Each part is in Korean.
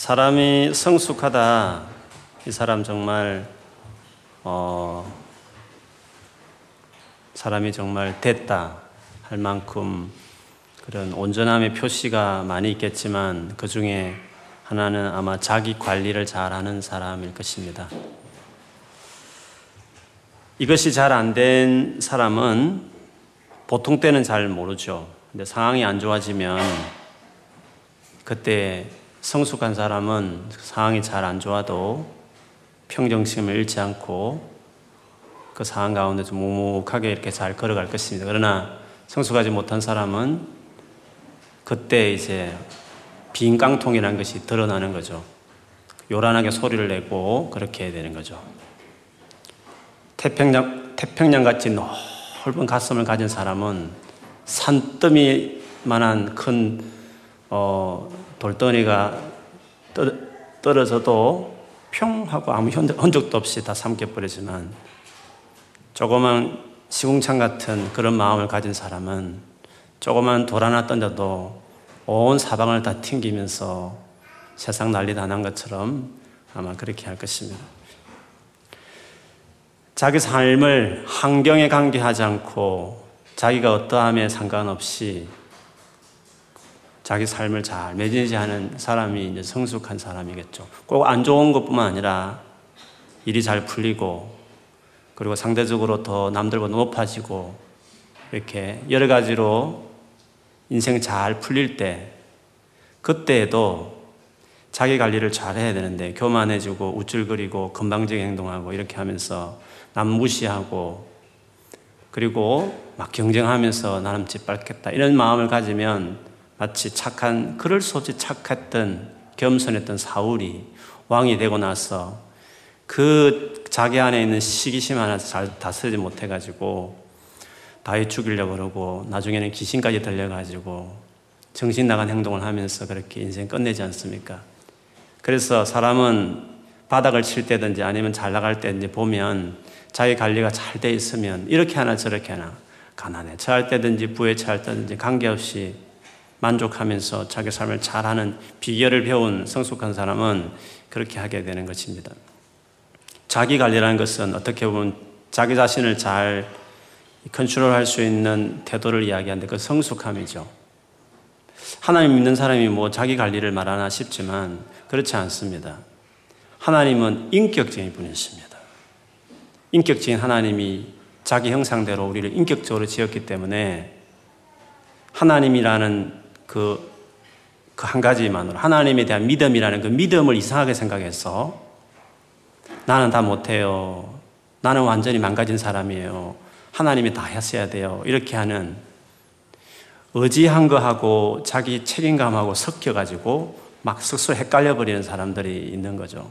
사람이 성숙하다. 이 사람 정말 어, 사람이 정말 됐다 할 만큼 그런 온전함의 표시가 많이 있겠지만 그 중에 하나는 아마 자기 관리를 잘하는 사람일 것입니다. 이것이 잘 안 된 사람은 보통 때는 잘 모르죠. 근데 상황이 안 좋아지면 그때 성숙한 사람은 상황이 잘 안 좋아도 평정심을 잃지 않고 그 상황 가운데 좀 묵묵하게 이렇게 잘 걸어갈 것입니다. 그러나 성숙하지 못한 사람은 그때 이제 빈 깡통이라는 것이 드러나는 거죠. 요란하게 소리를 내고 그렇게 되는 거죠. 태평양, 태평양 같이 넓은 가슴을 가진 사람은 산더미만한 큰, 어, 돌덩이가 떨어져도 평 하고 아무 흔적도 없이 다 삼켜버리지만 조그만 시궁창 같은 그런 마음을 가진 사람은 조그만 돌 하나 던져도 온 사방을 다 튕기면서 세상 난리 다 난 것처럼 아마 그렇게 할 것입니다. 자기 삶을 환경에 관계하지 않고 자기가 어떠함에 상관없이 자기 삶을 잘 매니지하는 사람이 이제 성숙한 사람이겠죠. 꼭 안 좋은 것뿐만 아니라 일이 잘 풀리고 그리고 상대적으로 더 남들보다 높아지고 이렇게 여러 가지로 인생 잘 풀릴 때 그때에도 자기 관리를 잘 해야 되는데 교만해지고 우쭐거리고 건방지게 행동하고 이렇게 하면서 남 무시하고 그리고 막 경쟁하면서 나름 짓밟겠다 이런 마음을 가지면 마치 착한 수 없이 착했던 겸손했던 사울이 왕이 되고 나서 그 자기 안에 있는 시기심 하나 잘 다스리지 못해가지고 다윗 죽이려고 그러고 나중에는 귀신까지 들려가지고 정신 나간 행동을 하면서 그렇게 인생 끝내지 않습니까? 그래서 사람은 바닥을 칠 때든지 아니면 잘 나갈 때든지 보면 자기 관리가 잘 돼 있으면 이렇게 하나 저렇게 하나 가난해 처할 때든지 부에 처할 때든지 관계없이 만족하면서 자기 삶을 잘하는 비결을 배운 성숙한 사람은 그렇게 하게 되는 것입니다. 자기 관리라는 것은 어떻게 보면 자기 자신을 잘 컨트롤할 수 있는 태도를 이야기하는데 그 성숙함이죠. 하나님 믿는 사람이 뭐 자기 관리를 말하나 싶지만 그렇지 않습니다. 하나님은 인격적인 분이십니다. 인격적인 하나님이 자기 형상대로 우리를 인격적으로 지었기 때문에 하나님이라는 그, 그 한 가지만으로 하나님에 대한 믿음이라는 그 믿음을 이상하게 생각해서 나는 다 못해요. 나는 완전히 망가진 사람이에요. 하나님이 다 했어야 돼요. 이렇게 하는 의지한 거하고 자기 책임감하고 섞여가지고 막 스스로 헷갈려 버리는 사람들이 있는 거죠.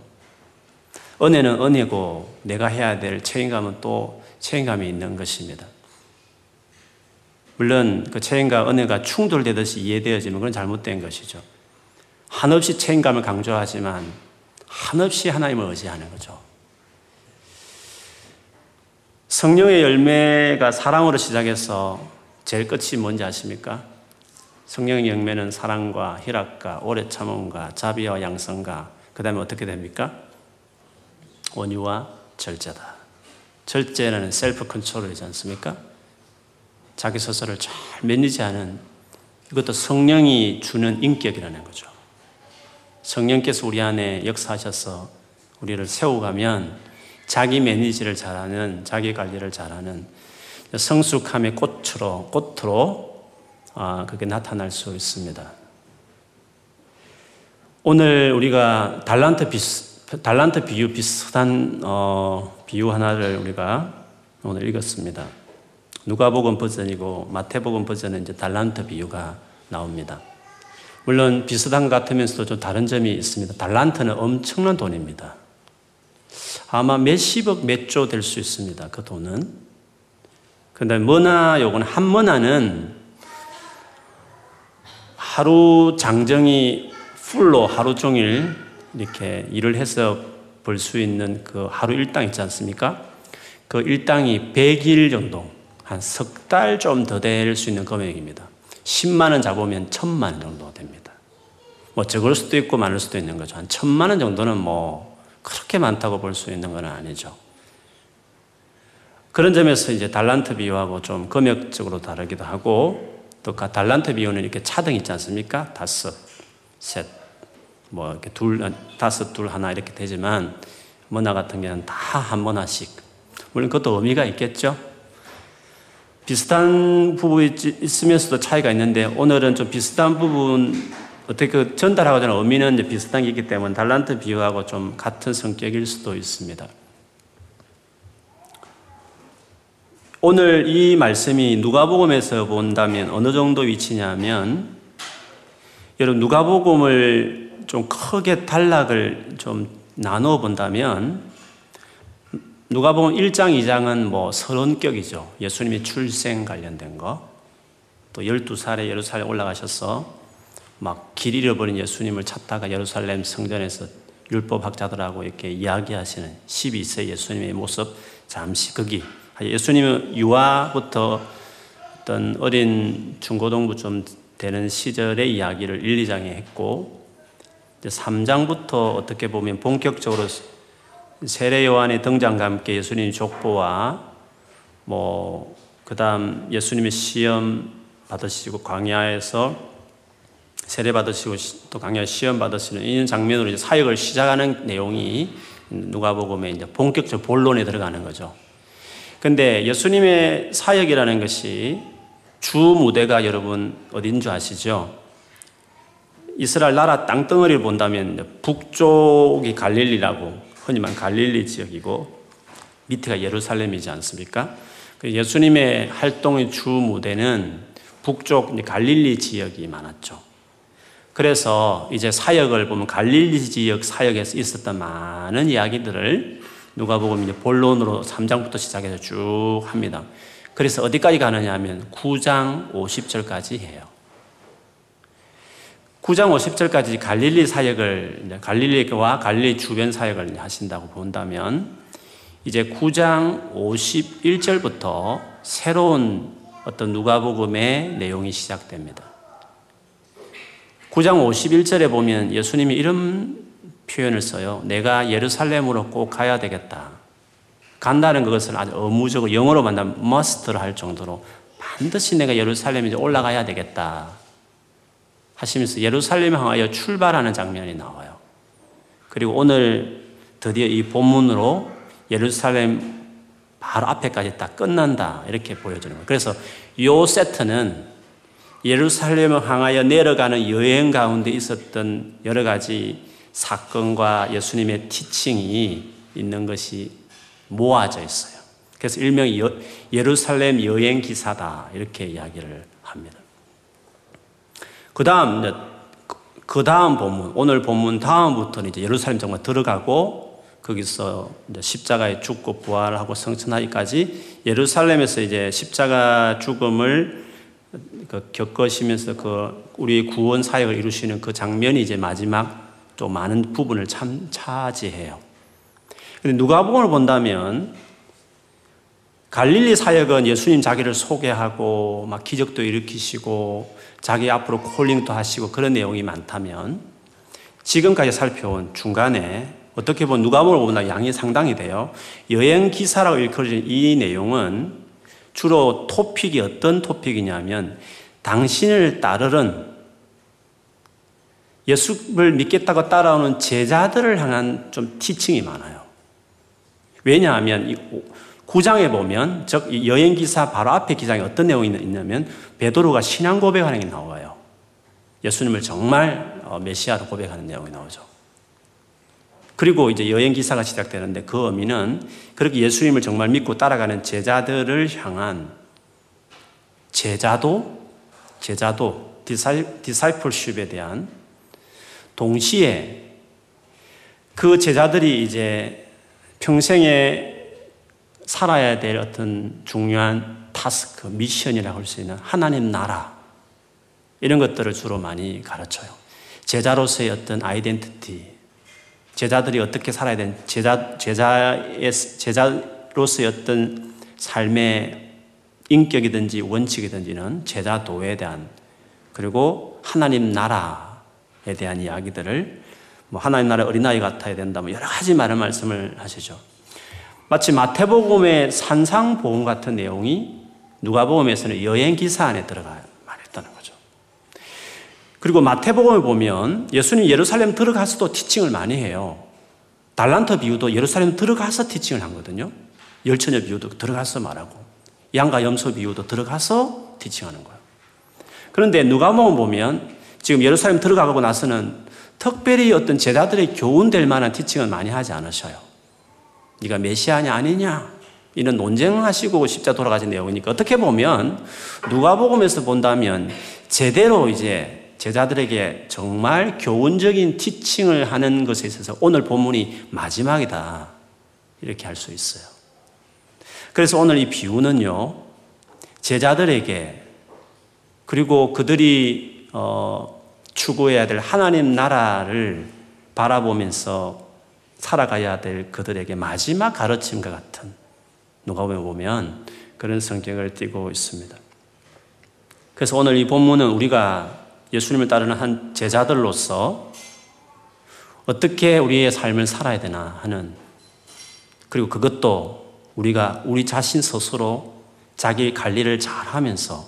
은혜는 은혜고 내가 해야 될 책임감은 또 책임감이 있는 것입니다. 물론 그 책임과 은혜가 충돌되듯이 이해되어지면 그건 잘못된 것이죠. 한없이 책임감을 강조하지만 한없이 하나님을 의지하는 거죠. 성령의 열매가 사랑으로 시작해서 제일 끝이 뭔지 아십니까? 성령의 열매는 사랑과 희락과 오래 참음과 자비와 양선과 그 다음에 어떻게 됩니까? 온유와 절제다. 절제라는 self control이지 않습니까? 자기 스스로를 잘 manage하는 이것도 성령이 주는 인격이라는 거죠. 성령께서 우리 안에 역사하셔서 우리를 세워가면 자기 매니지를 잘하는, 자기 관리를 잘하는 성숙함의 꽃으로, 꽃으로 아, 그게 나타날 수 있습니다. 오늘 우리가 달란트 비스, 달란트 비유 비슷한 어, 비유 하나를 우리가 오늘 읽었습니다. 누가복음 버전이고 마태복음 버전은 이제 달란트 비유가 나옵니다. 물론 비슷한 것 같으면서도 좀 다른 점이 있습니다. 달란트는 엄청난 돈입니다. 아마 몇십억, 몇 조 될 수 있습니다. 그 돈은. 근데 머나 요건 한 머나는 하루 장정이 풀로 하루 종일 이렇게 일을 해서 벌 수 있는 그 하루 일당 있지 않습니까? 그 일당이 100일 정도 한 석 달 좀 더 될 수 있는 금액입니다. 10만 원 잡으면 1000만 원 정도 됩니다. 뭐 적을 수도 있고 많을 수도 있는 거죠. 한 천만 원 정도는 뭐 그렇게 많다고 볼 수 있는 건 아니죠. 그런 점에서 이제 달란트 비유하고 좀 금액적으로 다르기도 하고 또그 달란트 비유는 이렇게 차등 있지 않습니까? 다섯, 셋, 뭐 이렇게 둘, 다섯, 둘, 하나 이렇게 되지만 문화 같은 경우는 다 한 문화씩. 물론 그것도 의미가 있겠죠. 비슷한 부분이 있으면서도 차이가 있는데 오늘은 좀 비슷한 부분 어떻게 그 전달하고자 하는 의미는 비슷한 게 있기 때문에 달란트 비유하고 좀 같은 성격일 수도 있습니다. 오늘 이 말씀이 누가복음에서 본다면 어느 정도 위치냐면 여러분 누가복음을 좀 크게 단락을 좀 나누어 본다면 누가복음 1장, 2장은 뭐 서론격이죠. 예수님의 출생 관련된 거. 또 12살에 예루살렘 올라가셔서 막 길 잃어버린 예수님을 찾다가 예루살렘 성전에서 율법 학자들하고 이렇게 이야기하시는 12세 예수님의 모습 잠시 거기 예수님은 유아부터 어떤 어린 중고등부 좀 되는 시절의 이야기를 1, 2장에 했고, 3장부터 어떻게 보면 본격적으로 세례 요한의 등장과 함께 예수님 족보와 뭐, 그 다음 예수님의 시험 받으시고 광야에서 세례 받으시고 또 광야 시험 받으시는 이런 장면으로 이제 사역을 시작하는 내용이 누가복음에 이제 본격적 본론에 들어가는 거죠. 근데 예수님의 사역이라는 것이 주 무대가 여러분 어딘 줄 아시죠? 이스라엘 나라 땅덩어리를 본다면 북쪽이 갈릴리라고 흔히 말 갈릴리 지역이고 밑에가 예루살렘이지 않습니까? 그 예수님의 활동의 주 무대는 북쪽 갈릴리 지역이 많았죠. 그래서 이제 사역을 보면 갈릴리 지역 사역에서 있었던 많은 이야기들을 누가복음 이제 본론으로 3장부터 시작해서 쭉 합니다. 그래서 어디까지 가느냐 하면 9장 50절까지 해요. 9장 50절까지 갈릴리 사역을 갈릴리와 갈릴리 주변 사역을 하신다고 본다면 이제 9장 51절부터 새로운 어떤 누가복음의 내용이 시작됩니다. 9장 51절에 보면 예수님이 이런 표현을 써요. 내가 예루살렘으로 꼭 가야 되겠다. 간다는 것을 아주 의무적으로 영어로 만나면 must를 할 정도로 반드시 내가 예루살렘에 올라가야 되겠다. 하시면서 예루살렘 향하여 출발하는 장면이 나와요. 그리고 오늘 드디어 이 본문으로 예루살렘 바로 앞에까지 딱 끝난다. 이렇게 보여주는 거예요. 그래서 이 세트는 예루살렘을 향하여 내려가는 여행 가운데 있었던 여러 가지 사건과 예수님의 티칭이 있는 것이 모아져 있어요. 그래서 일명이 예루살렘 여행 기사다 이렇게 이야기를 그 다음 그 다음 본문 오늘 본문 다음부터는 이제 예루살렘 정말 들어가고 거기서 십자가에 죽고 부활하고 성천하기까지 예루살렘에서 이제 십자가 죽음을 그 겪으시면서 그 우리 구원 사역을 이루시는 그 장면이 이제 마지막 또 많은 부분을 참 차지해요. 근데 누가복음을 본다면 갈릴리 사역은 예수님 자기를 소개하고 막 기적도 일으키시고 자기 앞으로 콜링도 하시고 그런 내용이 많다면 지금까지 살펴온 중간에 어떻게 보면 누가복음을 보면 양이 상당히 돼요. 여행 기사라고 일컬어진 이 내용은 주로 토픽이 어떤 토픽이냐면 당신을 따르는 예수를 믿겠다고 따라오는 제자들을 향한 좀 티칭이 많아요. 왜냐하면 이 9장에 보면 즉 여행 기사 바로 앞에 기장에 어떤 내용이 있냐면 베드로가 신앙 고백하는 게 나와요. 예수님을 정말 어, 메시아로 고백하는 내용이 나오죠. 그리고 이제 여행 기사가 시작되는데 그 의미는 그렇게 예수님을 정말 믿고 따라가는 제자들을 향한 제자도 제자도 디사이플십에 대한 동시에 그 제자들이 이제 평생에 살아야 될 어떤 중요한 타스크, 미션이라고 할 수 있는 하나님 나라 이런 것들을 주로 많이 가르쳐요. 제자로서의 어떤 아이덴티티, 제자들이 어떻게 살아야 되는 제자 제자의 제자로서의 어떤 삶의 인격이든지 원칙이든지는 제자도에 대한 그리고 하나님 나라 대한 이야기들을 뭐 하나님 나라 어린아이 같아야 된다 뭐 여러 가지 많은 말씀을 하시죠. 마치 마태복음의 산상보험 같은 내용이 누가복음에서는 여행 기사 안에 들어가 말했다는 거죠. 그리고 마태복음을 보면 예수님 예루살렘 들어가서도 티칭을 많이 해요. 달란트 비유도 예루살렘 들어가서 티칭을 하거든요. 열처녀 비유도 들어가서 말하고 양과 염소 비유도 들어가서 티칭하는 거예요. 그런데 누가복음 보면 지금 예루살렘 들어가고 나서는 특별히 어떤 제자들의 교훈될 만한 티칭을 많이 하지 않으셔요. 네가 메시아냐 아니냐 이런 논쟁하시고 십자 돌아가신 내용이니까 어떻게 보면 누가복음에서 본다면 제대로 이제 제자들에게 정말 교훈적인 티칭을 하는 것에 있어서 오늘 본문이 마지막이다 이렇게 할 수 있어요. 그래서 오늘 이 비유는요 제자들에게 그리고 그들이 어, 추구해야 될 하나님 나라를 바라보면서 살아가야 될 그들에게 마지막 가르침과 같은 누가복음에 보면 그런 성경을 띠고 있습니다. 그래서 오늘 이 본문은 우리가 예수님을 따르는 한 제자들로서 어떻게 우리의 삶을 살아야 되나 하는 그리고 그것도 우리가 우리 자신 스스로 자기 관리를 잘 하면서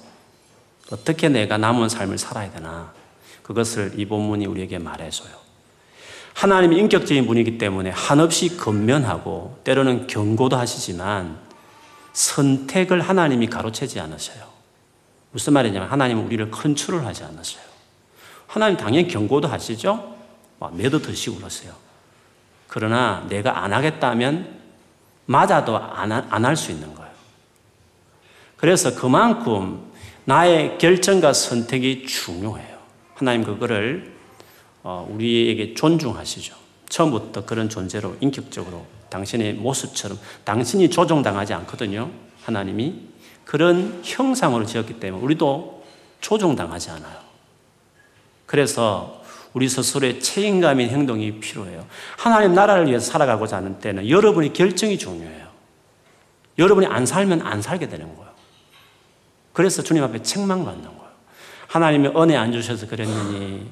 어떻게 내가 남은 삶을 살아야 되나 그것을 이 본문이 우리에게 말해줘요. 하나님이 인격적인 분이기 때문에 한없이 건면하고 때로는 경고도 하시지만 선택을 하나님이 가로채지 않으셔요. 무슨 말이냐면 하나님은 우리를 컨트롤 하지 않으셔요. 하나님 당연히 경고도 하시죠? 매도 드시고 그러세요. 그러나 내가 안 하겠다면 맞아도 안 할 수 있는 거예요. 그래서 그만큼 나의 결정과 선택이 중요해요. 하나님 그거를 어, 우리에게 존중하시죠. 처음부터 그런 존재로 인격적으로 당신의 모습처럼 당신이 조종당하지 않거든요. 하나님이 그런 형상으로 지었기 때문에 우리도 조종당하지 않아요. 그래서 우리 스스로의 책임감 인 행동이 필요해요. 하나님 나라를 위해서 살아가고자 하는 때는 여러분의 결정이 중요해요. 여러분이 안 살면 안 살게 되는 거예요. 그래서 주님 앞에 책망받는 거예요. 하나님이 은혜 안 주셔서 그랬느니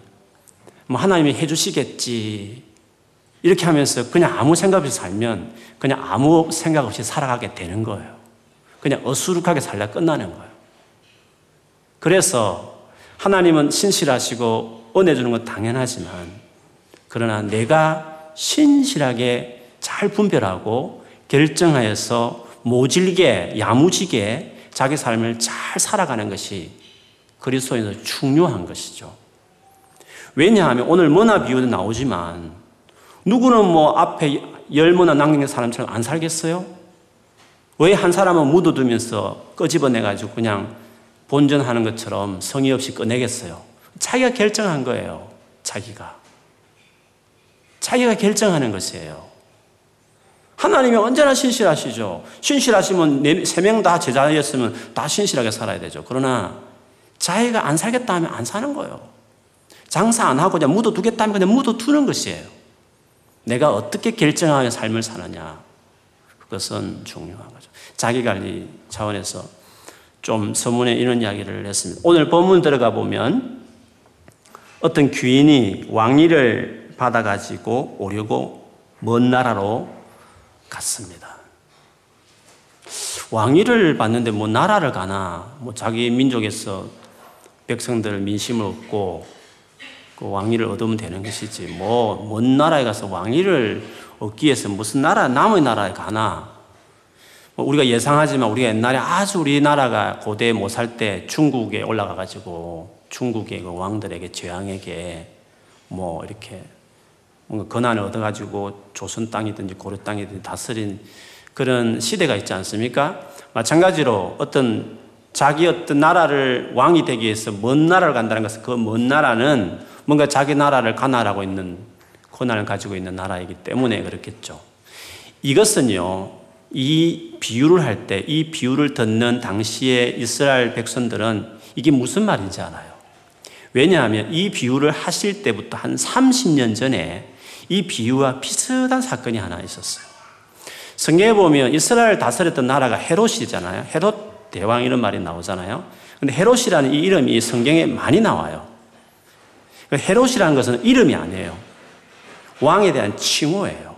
뭐 하나님이 해주시겠지. 이렇게 하면서 그냥 아무 생각 없이 살면 그냥 아무 생각 없이 살아가게 되는 거예요. 그냥 어수룩하게 살다 끝나는 거예요. 그래서 하나님은 신실하시고 은혜 주는 건 당연하지만 그러나 내가 신실하게 잘 분별하고 결정하여서 모질게 야무지게 자기 삶을 잘 살아가는 것이 그리스도인의 중요한 것이죠. 왜냐하면 오늘 머나 비유도 나오지만 누구는 뭐 앞에 열머나 남긴 사람처럼 안 살겠어요? 왜 한 사람은 묻어두면서 끄집어내가지고 그냥 본전하는 것처럼 성의 없이 꺼내겠어요? 자기가 결정한 거예요. 자기가. 자기가 결정하는 것이에요. 하나님이 언제나 신실하시죠. 신실하시면 네, 세명 다 제자였으면 다 신실하게 살아야 되죠. 그러나 자기가 안 살겠다 하면 안 사는 거예요. 장사 안 하고 그냥 묻어두겠다면 그냥 묻어두는 것이에요. 내가 어떻게 결정하며 삶을 사느냐. 그것은 중요한 거죠. 자기관리 차원에서 좀 서문에 이런 이야기를 했습니다. 오늘 본문 들어가 보면 어떤 귀인이 왕위를 받아가지고 오려고 먼 나라로 갔습니다. 왕위를 받는데 뭐 나라를 가나, 뭐 자기 민족에서 백성들 민심을 얻고 그 왕위를 얻으면 되는 것이지 뭐 먼 나라에 가서 왕위를 얻기 위해서 무슨 나라 남의 나라에 가나 뭐 우리가 예상하지만 우리가 옛날에 아주 우리나라가 고대 못 살 때 중국에 올라가 가지고 중국의 그 왕들에게 재앙에게 뭐 이렇게 뭔가 권한을 얻어 가지고 조선 땅이든지 고려 땅이든지 다스린 그런 시대가 있지 않습니까? 마찬가지로 어떤 자기 어떤 나라를 왕이 되기 위해서 먼 나라를 간다는 것은 그 먼 나라는 뭔가 자기 나라를 가나라고 있는 고난을 가지고 있는 나라이기 때문에 그렇겠죠. 이것은요, 이 비유를 할 때, 이 비유를 듣는 당시의 이스라엘 백성들은 이게 무슨 말인지 알아요. 왜냐하면 이 비유를 하실 때부터 한 30년 전에 이 비유와 비슷한 사건이 하나 있었어요. 성경에 보면 이스라엘 다스렸던 나라가 헤롯이잖아요. 헤롯 대왕 이런 말이 나오잖아요. 근데 헤롯이라는 이 이름이 성경에 많이 나와요. 그러니까 헤롯이라는 것은 이름이 아니에요. 왕에 대한 칭호예요.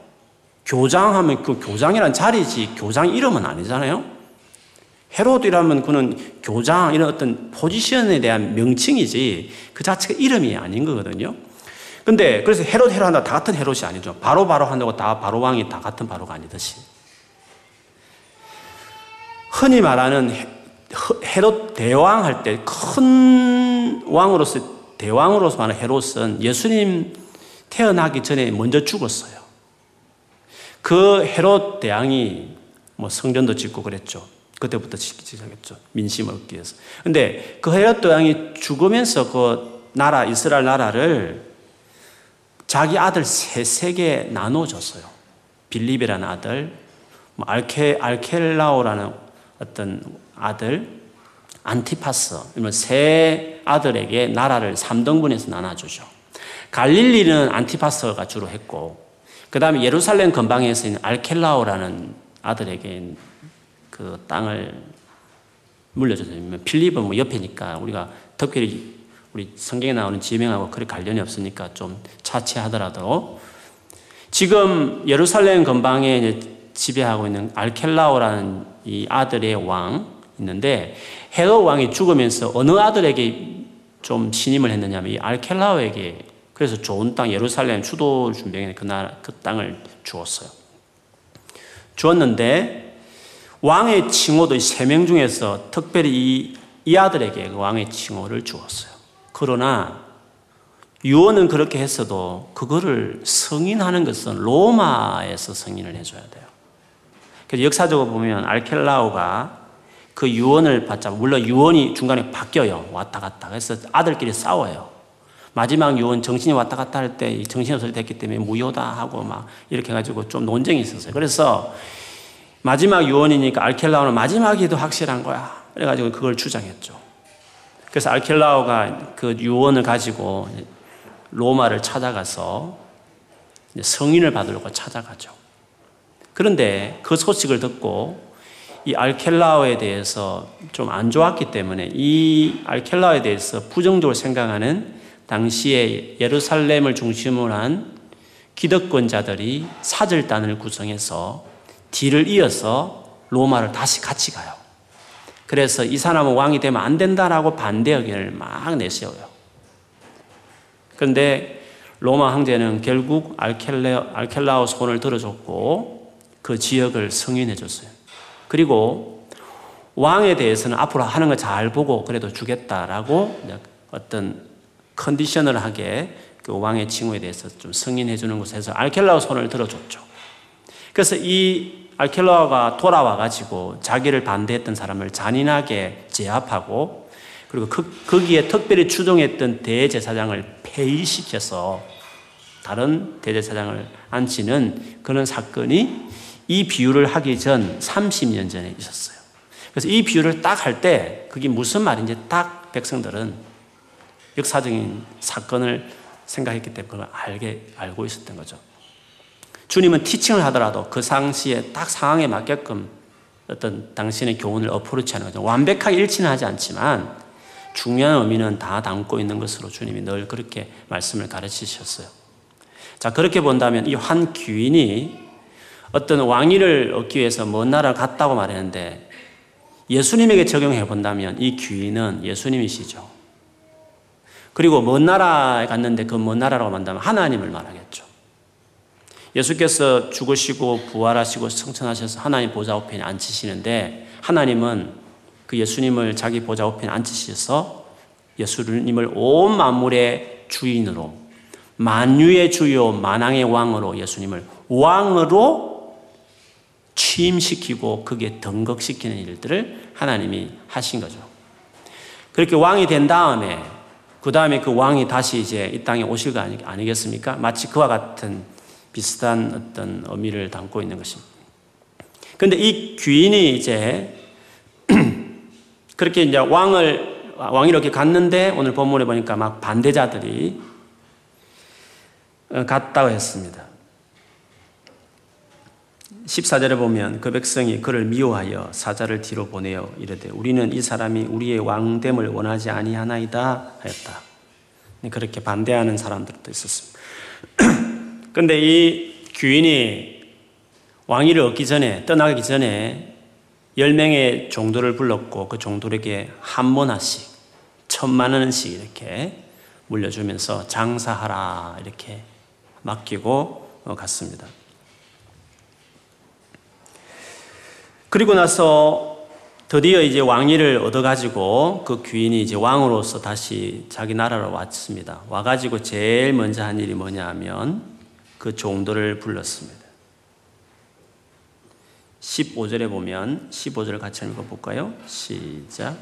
교장하면 그 교장이란 자리지 교장 이름은 아니잖아요. 헤롯이라면 그는 교장 이런 어떤 포지션에 대한 명칭이지 그 자체가 이름이 아닌 거거든요. 근데 그래서 헤롯 헤롯 한다 다 같은 헤롯이 아니죠. 바로 바로 한다고 다 바로 왕이 다 같은 바로가 아니듯이. 흔히 말하는 헤롯 대왕 할 때 큰 왕으로서 대왕으로서 말하는 헤롯은 예수님 태어나기 전에 먼저 죽었어요. 그 헤롯 대왕이 뭐 성전도 짓고 그랬죠. 그때부터 짓기 시작했죠. 민심을 얻기 위해서. 근데 그 헤롯 대왕이 죽으면서 그 나라, 이스라엘 나라를 자기 아들 세세개 나눠줬어요. 빌립이라는 아들, 뭐 알케, 알켈라오라는 어떤 아들, 안티파스, 이런 세 아들에게 나라를 3등분해서 나눠주죠. 갈릴리는 안티파스가 주로 했고, 그 다음에 예루살렘 근방에서 있는 알켈라오라는 아들에게 그 땅을 물려줬어요. 필립은 뭐 옆에니까 우리가 특별히 우리 성경에 나오는 지명하고 그리 관련이 없으니까 좀 차치하더라도 지금 예루살렘 근방에 지배하고 있는 알켈라오라는 이 아들의 왕 있는데 헤롯 왕이 죽으면서 어느 아들에게 좀 신임을 했느냐면 이 알켈라오에게 그래서 좋은 땅 예루살렘 수도 준비해 그 나라 그 땅을 주었어요. 주었는데 왕의 칭호도 세 명 중에서 특별히 이, 이 아들에게 그 왕의 칭호를 주었어요. 그러나 유언은 그렇게 했어도 그거를 승인하는 것은 로마에서 승인을 해줘야 돼요. 그래서 역사적으로 보면 알켈라오가 그 유언을 받자 물론 유언이 중간에 바뀌어요. 왔다 갔다. 그래서 아들끼리 싸워요. 마지막 유언 정신이 왔다 갔다 할 때 정신없을 됐기 때문에 무효다 하고 막 이렇게 해가지고 좀 논쟁이 있었어요. 그래서 마지막 유언이니까 알켈라오는 마지막이도 확실한 거야. 그래가지고 그걸 주장했죠. 그래서 알켈라오가 그 유언을 가지고 로마를 찾아가서 성인을 받으려고 찾아가죠. 그런데 그 소식을 듣고 이 알켈라오에 대해서 좀 안 좋았기 때문에 이 알켈라오에 대해서 부정적으로 생각하는 당시에 예루살렘을 중심으로 한 기득권자들이 사절단을 구성해서 뒤를 이어서 로마를 다시 같이 가요. 그래서 이 사람은 왕이 되면 안 된다라고 반대 의견을 막 내세워요. 그런데 로마 황제는 결국 알켈라, 알켈라오 손을 들어줬고 그 지역을 승인해 줬어요. 그리고 왕에 대해서는 앞으로 하는 거 잘 보고 그래도 주겠다라고 어떤 컨디션을 하게 그 왕의 칭호에 대해서 좀 승인해 주는 곳에서 알켈라오 손을 들어줬죠. 그래서 이 알켈라오가 돌아와 가지고 자기를 반대했던 사람을 잔인하게 제압하고 그리고 그, 거기에 특별히 추종했던 대제사장을 폐위시켜서 다른 대제사장을 앉히는 그런 사건이 이 비유를 하기 전 30년 전에 있었어요. 그래서 이 비유를 딱 할 때 그게 무슨 말인지 딱 백성들은 역사적인 사건을 생각했기 때문에 그걸 알게, 알고 있었던 거죠. 주님은 티칭을 하더라도 그 상시에 딱 상황에 맞게끔 어떤 당신의 교훈을 어프로치 하는 거죠. 완벽하게 일치는 하지 않지만 중요한 의미는 다 담고 있는 것으로 주님이 늘 그렇게 말씀을 가르치셨어요. 자, 그렇게 본다면 이 한 귀인이 어떤 왕위를 얻기 위해서 먼 나라를 갔다고 말했는데 예수님에게 적용해 본다면 이 귀인은 예수님이시죠. 그리고 먼 나라에 갔는데 그 먼 나라라고 한다면 하나님을 말하겠죠. 예수께서 죽으시고 부활하시고 성천하셔서 하나님 보좌 우편에 앉히시는데 하나님은 그 예수님을 자기 보좌 우편에 앉히셔서 예수님을 온 만물의 주인으로 만유의 주요 만왕의 왕으로 예수님을 왕으로 취임시키고 그게 등극시키는 일들을 하나님이 하신 거죠. 그렇게 왕이 된 다음에 그 다음에 그 왕이 다시 이제 이 땅에 오실 거 아니 겠습니까? 마치 그와 같은 비슷한 어떤 의미를 담고 있는 것입니다. 그런데 이 귀인이 이제 그렇게 이제 왕을 왕이 이렇게 갔는데 오늘 본문에 보니까 막 반대자들이 어, 갔다고 했습니다. 14절에 보면 그 백성이 그를 미워하여 사자를 뒤로 보내어 이르되 우리는 이 사람이 우리의 왕됨을 원하지 아니하나이다 하였다. 그렇게 반대하는 사람들도 있었습니다. 근데 이 귀인이 왕위를 얻기 전에, 떠나기 전에 10명의 종도를 불렀고 그 종들에게 한 모나씩, 천만 원씩 이렇게 물려주면서 장사하라 이렇게 맡기고 갔습니다. 그리고 나서 드디어 이제 왕위를 얻어가지고 그 귀인이 이제 왕으로서 다시 자기 나라로 왔습니다. 와가지고 제일 먼저 한 일이 뭐냐 하면 그 종들을 불렀습니다. 15절에 보면 15절 같이 읽어볼까요? 시작.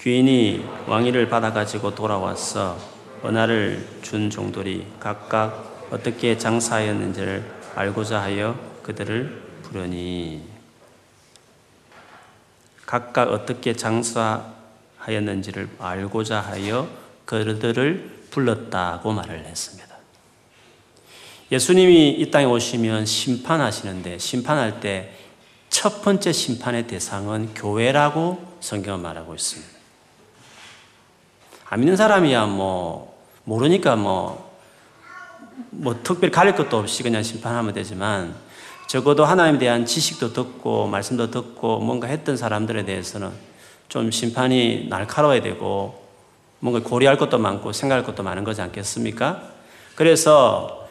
귀인이 왕위를 받아가지고 돌아와서 은하를 준 종들이 각각 어떻게 장사하였는지를 알고자 하여 그들을 부르니 각각 어떻게 장사하였는지를 알고자 하여 그들을 불렀다고 말을 했습니다. 예수님이 이 땅에 오시면 심판하시는데 심판할 때 첫 번째 심판의 대상은 교회라고 성경은 말하고 있습니다. 안 믿는 사람이야 뭐 모르니까 뭐, 뭐 특별히 가릴 것도 없이 그냥 심판하면 되지만 적어도 하나님에 대한 지식도 듣고 말씀도 듣고 뭔가 했던 사람들에 대해서는 좀 심판이 날카로워야 되고 뭔가 고려할 것도 많고 생각할 것도 많은 거지 않겠습니까? 그래서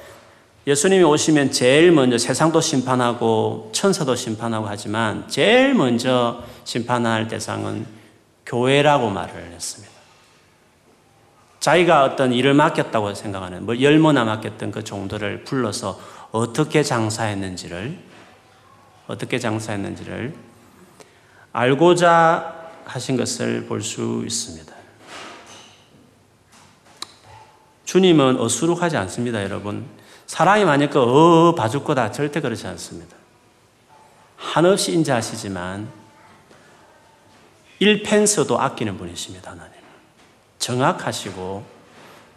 예수님이 오시면 제일 먼저 세상도 심판하고 천사도 심판하고 하지만 제일 먼저 심판할 대상은 교회라고 말을 했습니다. 자기가 어떤 일을 맡겼다고 생각하는, 뭐 열모나 맡겼던 그 종들을 불러서 어떻게 장사했는지를, 어떻게 장사했는지를 알고자 하신 것을 볼 수 있습니다. 주님은 어수룩하지 않습니다, 여러분. 사람이 만약 그, 어, 봐줄 거다. 절대 그렇지 않습니다. 한없이 인자하시지만, 일펜서도 아끼는 분이십니다, 하나님. 정확하시고,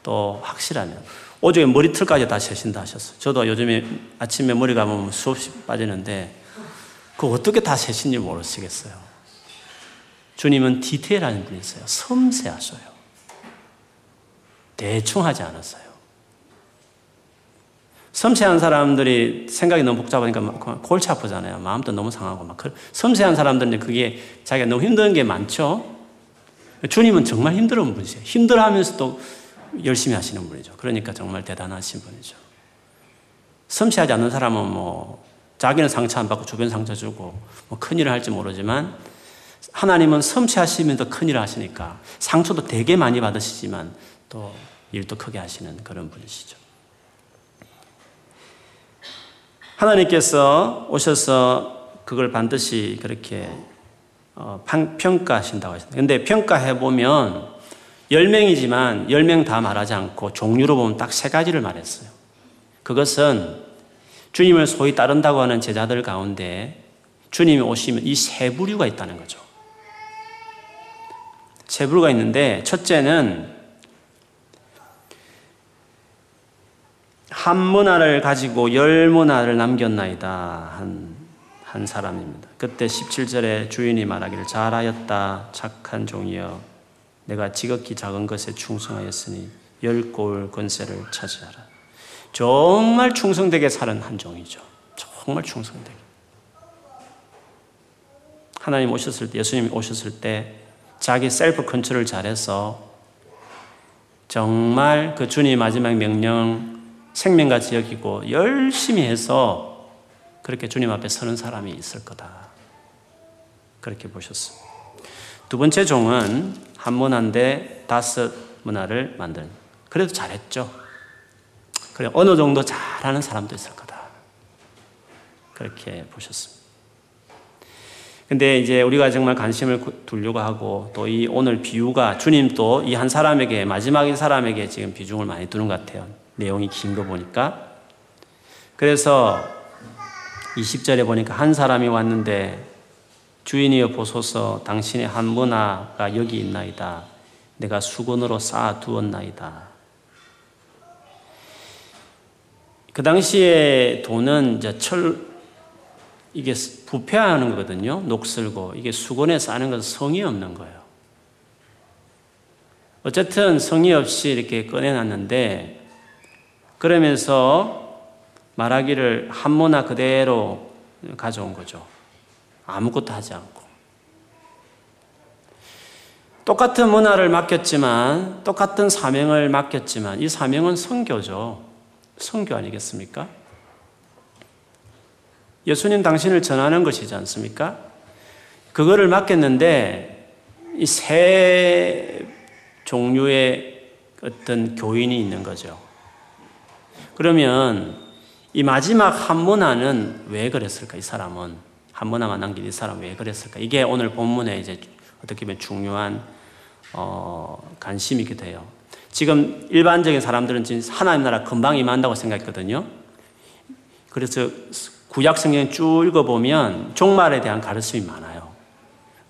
또 확실하면. 오죽에 머리털까지 다 세신다 하셨어요. 저도 요즘에 아침에 머리 감으면 수없이 빠지는데, 그 어떻게 다 세신지 모르시겠어요. 주님은 디테일한 분이세요. 섬세하셔요. 대충 하지 않았어요. 섬세한 사람들이 생각이 너무 복잡하니까 골치 아프잖아요. 마음도 너무 상하고 막. 섬세한 사람들은 그게 자기가 너무 힘든 게 많죠. 주님은 정말 힘들은 분이세요. 힘들어 하면서도 열심히 하시는 분이죠. 그러니까 정말 대단하신 분이죠. 섬세하지 않는 사람은 뭐 자기는 상처 안 받고 주변 상처 주고 뭐 큰일을 할지 모르지만 하나님은 섬세하시면서 큰일을 하시니까 상처도 되게 많이 받으시지만 또 일도 크게 하시는 그런 분이시죠. 하나님께서 오셔서 그걸 반드시 그렇게 어, 평가하신다고 하셨습니다. 근데 평가해 보면 10명이지만 10명 다 말하지 않고 종류로 보면 딱 세 가지를 말했어요. 그것은 주님을 소위 따른다고 하는 제자들 가운데 주님이 오시면 이 세 부류가 있다는 거죠. 세 부류가 있는데 첫째는 한 문화를 가지고 열 문화를 남겼나이다 한, 한 사람입니다. 그때 17절에 주인이 말하기를 잘하였다 착한 종이여 내가 지극히 작은 것에 충성하였으니 열 골 권세를 차지하라. 정말 충성되게 사는 한 종이죠. 정말 충성되게. 하나님 오셨을 때, 예수님이 오셨을 때 자기 셀프 컨트롤을 잘해서 정말 그 주님 마지막 명령 생명같이 여기고 열심히 해서 그렇게 주님 앞에 서는 사람이 있을 거다. 그렇게 보셨습니다. 두 번째 종은 한 문화인데 다섯 문화를 만든. 그래도 잘했죠. 그래 어느 정도 잘하는 사람도 있을 거다. 그렇게 보셨습니다. 근데 이제 우리가 정말 관심을 두려고 하고 또 이 오늘 비유가 주님 또 이 한 사람에게 마지막인 사람에게 지금 비중을 많이 두는 것 같아요. 내용이 긴 거 보니까. 그래서 20절에 보니까 한 사람이 왔는데 주인이여 보소서 당신의 한 문화가 여기 있나이다. 내가 수건으로 쌓아 두었나이다. 그 당시에 돈은 이제 철, 이게 부패하는 거거든요. 녹슬고. 이게 수건에 싸는 것은 성이 없는 거예요. 어쨌든 성의 없이 이렇게 꺼내놨는데 그러면서 말하기를 한모나 그대로 가져온 거죠. 아무것도 하지 않고. 똑같은 문화를 맡겼지만, 똑같은 사명을 맡겼지만, 이 사명은 성교죠. 성교 아니겠습니까? 예수님 당신을 전하는 것이지 않습니까? 그거를 맡겼는데, 이 세 종류의 어떤 교인이 있는 거죠. 그러면 이 마지막 한문화는 왜 그랬을까? 이 사람은 한문화만 남긴 이 사람 왜 그랬을까? 이게 오늘 본문에 이제 어떻게 보면 중요한 어, 관심이기도 돼요. 지금 일반적인 사람들은 지금 하나님 나라 금방 임한다고 생각했거든요. 그래서 구약 성경 쭉 읽어보면 종말에 대한 가르침이 많아요.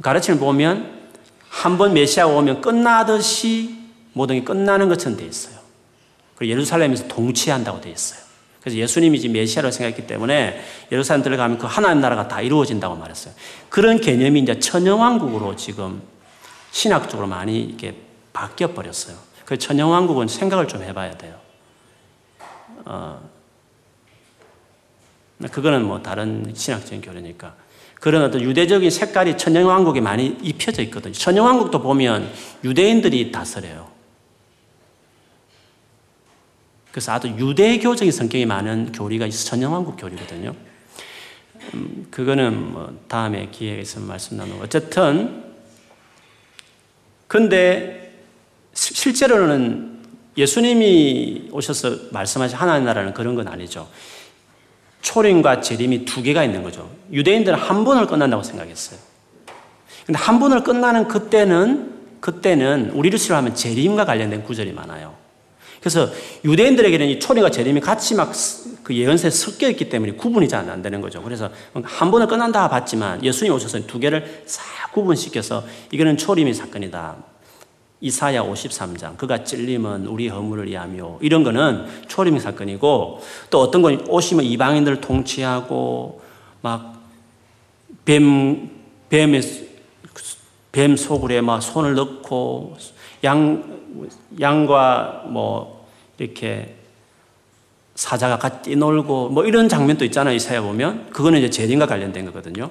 가르침을 보면 한 번 메시아가 오면 끝나듯이 모든 게 끝나는 것처럼 돼 있어요. 그리고 예루살렘에서 동치한다고 돼 있어요. 그래서 예수님이 지금 메시아로 생각했기 때문에 예루살렘 들어가면 그 하나님 나라가 다 이루어진다고 말했어요. 그런 개념이 이제 천영왕국으로 지금 신학적으로 많이 이렇게 바뀌어 버렸어요. 그 천영왕국은 생각을 좀 해봐야 돼요. 어, 그거는 뭐 다른 신학적인 교리니까. 그런 어떤 유대적인 색깔이 천영왕국에 많이 입혀져 있거든요. 천영왕국도 보면 유대인들이 다스려요. 그래서 아주 유대교적인 성격이 많은 교리가 전영왕국 교리거든요. 음, 그거는 뭐 다음에 기회가 있으면 말씀 나누고. 어쨌든, 근데 실제로는 예수님이 오셔서 말씀하신 하나님 나라는 그런 건 아니죠. 초림과 재림이 두 개가 있는 거죠. 유대인들은 한 번을 끝난다고 생각했어요. 근데 한 번을 끝나는 그때는, 그때는 우리를 싫어하면 재림과 관련된 구절이 많아요. 그래서 유대인들에게는 이 초리가 재림이 같이 막 그 예언서에 섞여 있기 때문에 구분이 잘 안 되는 거죠. 그래서 한 번을 끝난다 봤지만 예수님 오셔서 두 개를 싹 구분시켜서 이거는 초림의 사건이다. 이사야 53장 그가 찔림은 우리 허물을 위하며 이런 거는 초림 사건이고 또 어떤 건 오시면 이방인들을 통치하고 막뱀 뱀의 뱀 소굴에 막 손을 넣고 양 양과 뭐 이렇게 사자가 같이 뛰놀고 뭐 이런 장면도 있잖아요. 이사야 보면 그거는 이제 재림과 관련된 거거든요.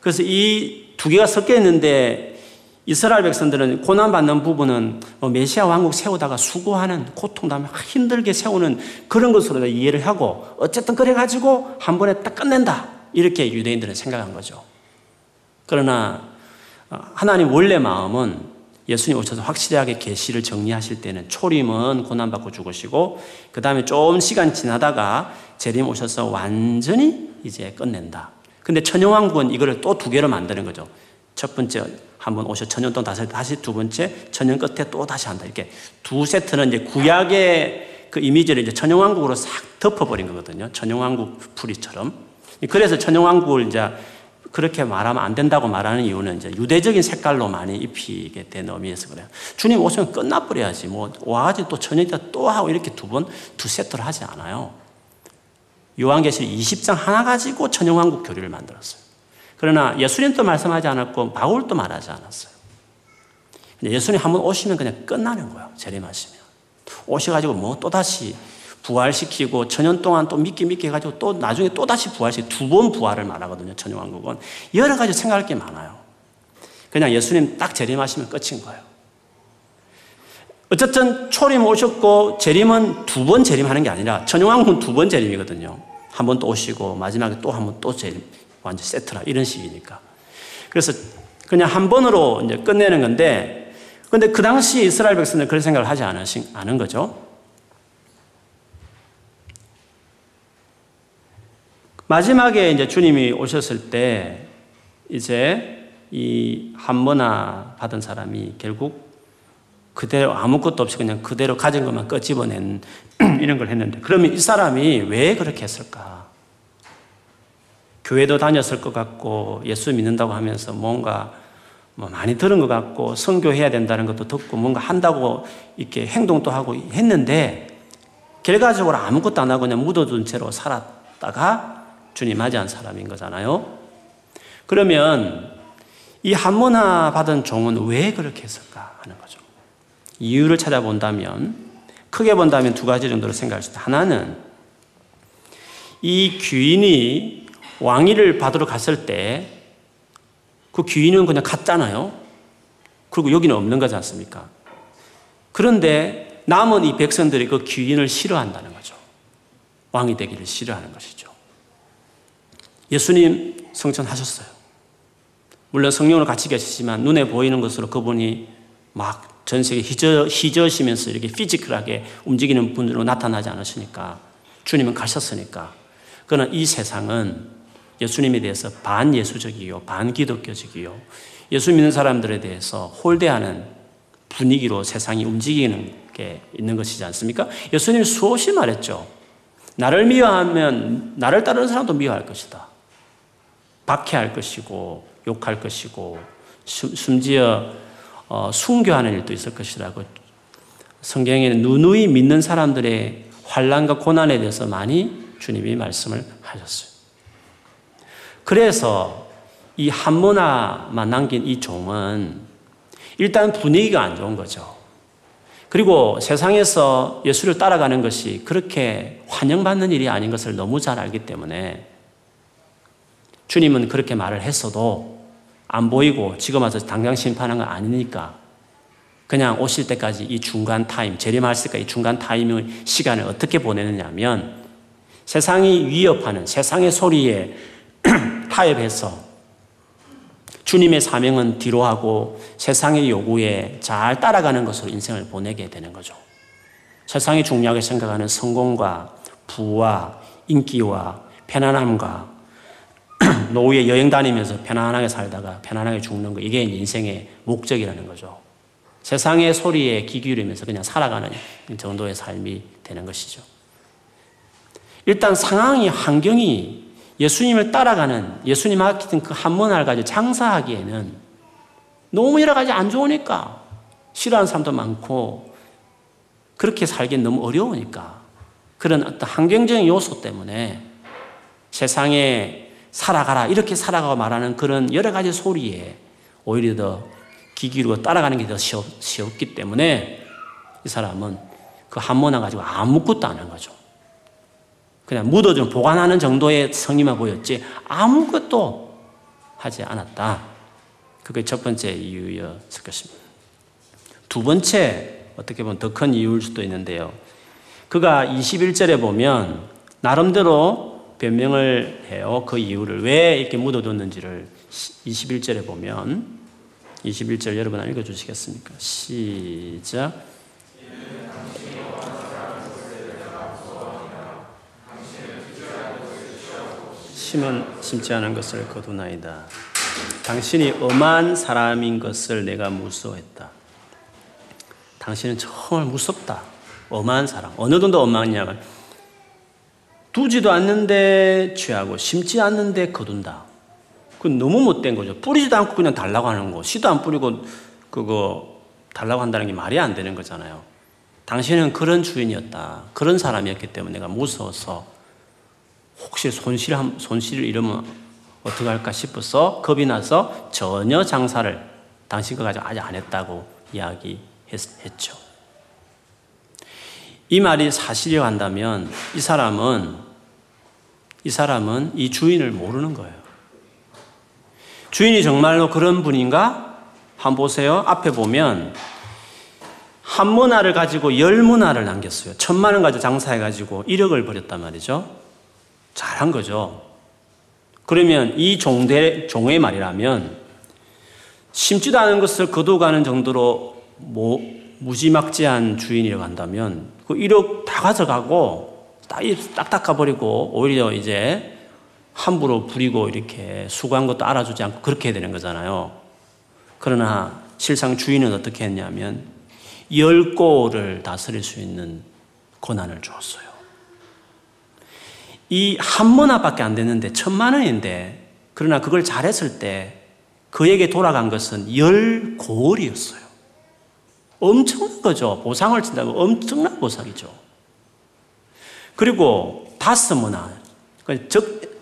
그래서 이 두 개가 섞여 있는데 이스라엘 백성들은 고난받는 부분은 뭐 메시아 왕국 세우다가 수고하는 고통당하 힘들게 세우는 그런 것으로 이해를 하고 어쨌든 그래가지고 한 번에 딱 끝낸다 이렇게 유대인들은 생각한 거죠. 그러나 어, 하나님 원래 마음은 예수님 오셔서 확실하게 계시를 정리하실 때는 초림은 고난받고 죽으시고 그 다음에 좀 시간 지나다가 재림 오셔서 완전히 이제 끝낸다. 근데 천연왕국은 이거를 또 두 개로 만드는 거죠. 첫 번째 한 번 오셔 천년 동안 다시, 다시 두 번째 천년 끝에 또 다시 한다. 이렇게 두 세트는 이제 구약의 그 이미지를 이제 천연왕국으로 싹 덮어버린 거거든요. 천연왕국 풀이처럼. 그래서 천연왕국을 이제 그렇게 말하면 안 된다고 말하는 이유는 이제 유대적인 색깔로 많이 입히게 된 의미에서 그래요. 주님 오시면 끝나버려야지. 뭐, 와가지고 또 저녁 때또 하고 이렇게 두 번, 두 세트를 하지 않아요. 요한계시 20장 하나 가지고 천영왕국 교리를 만들었어요. 그러나 예수님도 말씀하지 않았고, 바울도 말하지 않았어요. 예수님 한 번 오시면 그냥 끝나는 거예요. 재림하시면. 오셔가지고 뭐 또다시 부활시키고 천년 동안 또 믿기 믿기 해가지고 또 나중에 또 다시 부활시키고 두번 부활을 말하거든요. 천년왕국은. 여러 가지 생각할 게 많아요. 그냥 예수님 딱 재림하시면 끝인 거예요. 어쨌든 초림 오셨고 재림은 두 번 재림하는 게 아니라 천년왕국은 두 번 재림이거든요. 한 번 또 오시고 마지막에 또 한 번 또 재림 완전 세트라 이런 식이니까. 그래서 그냥 한 번으로 이제 끝내는 건데 근데 그 당시 이스라엘 백성들은 그런 생각을 하지 않으신, 않은 거죠. 마지막에 이제 주님이 오셨을 때 이제 이 한번나 받은 사람이 결국 그대로 아무것도 없이 그냥 그대로 가진 것만 끄집어낸 이런 걸 했는데 그러면 이 사람이 왜 그렇게 했을까? 교회도 다녔을 것 같고 예수 믿는다고 하면서 뭔가 뭐 많이 들은 것 같고 성교해야 된다는 것도 듣고 뭔가 한다고 이렇게 행동도 하고 했는데 결과적으로 아무것도 안 하고 그냥 묻어둔 채로 살았다가 주님 맞이한 사람인 거잖아요. 그러면 이 한문화 받은 종은 왜 그렇게 했을까 하는 거죠. 이유를 찾아본다면 크게 본다면 두 가지 정도로 생각할 수 있다. 하나는 이 귀인이 왕위를 받으러 갔을 때 그 귀인은 그냥 갔잖아요. 그리고 여기는 없는 거지 않습니까? 그런데 남은 이 백성들이 그 귀인을 싫어한다는 거죠. 왕이 되기를 싫어하는 것이죠. 예수님 성천하셨어요. 물론 성령으로 같이 계시지만 눈에 보이는 것으로 그분이 막 전 세계 휘저, 휘저시면서 이렇게 피지컬하게 움직이는 분으로 나타나지 않으시니까 주님은 가셨으니까 그러나 이 세상은 예수님에 대해서 반예수적이요 반기독교적이요 예수 믿는 사람들에 대해서 홀대하는 분위기로 세상이 움직이는 게 있는 것이지 않습니까? 예수님이 수없이 말했죠. 나를 미워하면 나를 따르는 사람도 미워할 것이다. 박해할 것이고 욕할 것이고 심지어 어, 순교하는 일도 있을 것이라고 성경에는 누누이 믿는 사람들의 환란과 고난에 대해서 많이 주님이 말씀을 하셨어요. 그래서 이 한문화만 남긴 이 종은 일단 분위기가 안 좋은 거죠. 그리고 세상에서 예수를 따라가는 것이 그렇게 환영받는 일이 아닌 것을 너무 잘 알기 때문에 주님은 그렇게 말을 했어도 안 보이고 지금 와서 당장 심판한 건 아니니까 그냥 오실 때까지 이 중간 타임, 재림할 때까지 이 중간 타임의 시간을 어떻게 보내느냐면 세상이 위협하는 세상의 소리에 타협해서 주님의 사명은 뒤로 하고 세상의 요구에 잘 따라가는 것으로 인생을 보내게 되는 거죠. 세상이 중요하게 생각하는 성공과 부와 인기와 편안함과 노후에 여행 다니면서 편안하게 살다가 편안하게 죽는 거 이게 인생의 목적이라는 거죠. 세상의 소리에 귀 기울이면서 그냥 살아가는 정도의 삶이 되는 것이죠. 일단 상황이 환경이 예수님을 따라가는 예수님 같은 그 한문화를 가지고 장사하기에는 너무 여러 가지 안 좋으니까 싫어하는 사람도 많고 그렇게 살기엔 너무 어려우니까 그런 어떤 환경적인 요소 때문에 세상에 살아가라 이렇게 살아가고 말하는 그런 여러 가지 소리에 오히려 더 기기로 따라가는 게 더 쉬웠기 때문에 이 사람은 그 한문화 가지고 아무것도 안 한 거죠. 그냥 묻어좀 보관하는 정도의 성의만 보였지 아무것도 하지 않았다. 그게 첫 번째 이유였을 것입니다. 두 번째, 어떻게 보면 더 큰 이유일 수도 있는데요. 그가 21절에 보면 나름대로 변명을 해요. 그 이유를 왜 이렇게 묻어뒀는지를 21절에 보면 21절 여러분 읽어 주시겠습니까? 시작. 심은 심지 않은 것을 거두나이다. 당신이 엄한 사람인 것을 내가 무서워했다. 당신은 정말 무섭다. 엄한 사람. 어느 정도 엄하냐면 두지도 않는데 취하고 심지 않는데 거둔다. 그건 너무 못된 거죠. 뿌리지도 않고 그냥 달라고 하는 거. 씨도 안 뿌리고 그거 달라고 한다는 게 말이 안 되는 거잖아요. 당신은 그런 주인이었다. 그런 사람이었기 때문에 내가 무서워서 혹시 손실, 손실을 잃으면 어떡할까 싶어서 겁이 나서 전혀 장사를 당신 거 가지고 아직 안 했다고 이야기했죠. 이 말이 사실이라고 한다면 이 사람은 이 사람은 이 주인을 모르는 거예요. 주인이 정말로 그런 분인가? 한번 보세요. 앞에 보면 한 문화를 가지고 열 문화를 남겼어요. 천만 원 가지고 장사해가지고 1억을 벌였단 말이죠. 잘한 거죠. 그러면 이 종대, 종의 말이라면 심지도 않은 것을 거둬가는 정도로 뭐, 무지막지한 주인이라고 한다면 그 1억 다 가져가고 딱 닦아버리고 오히려 이제 함부로 부리고 이렇게 수고한 것도 알아주지 않고 그렇게 해야 되는 거잖아요. 그러나 실상 주인은 어떻게 했냐면 열 골을 다스릴 수 있는 권한을 주었어요. 이 한 문화밖에 안 됐는데 천만 원인데 그러나 그걸 잘했을 때 그에게 돌아간 것은 열 고을이었어요. 엄청난 거죠. 보상을 친다고 엄청난 보상이죠. 그리고 다섯 문화.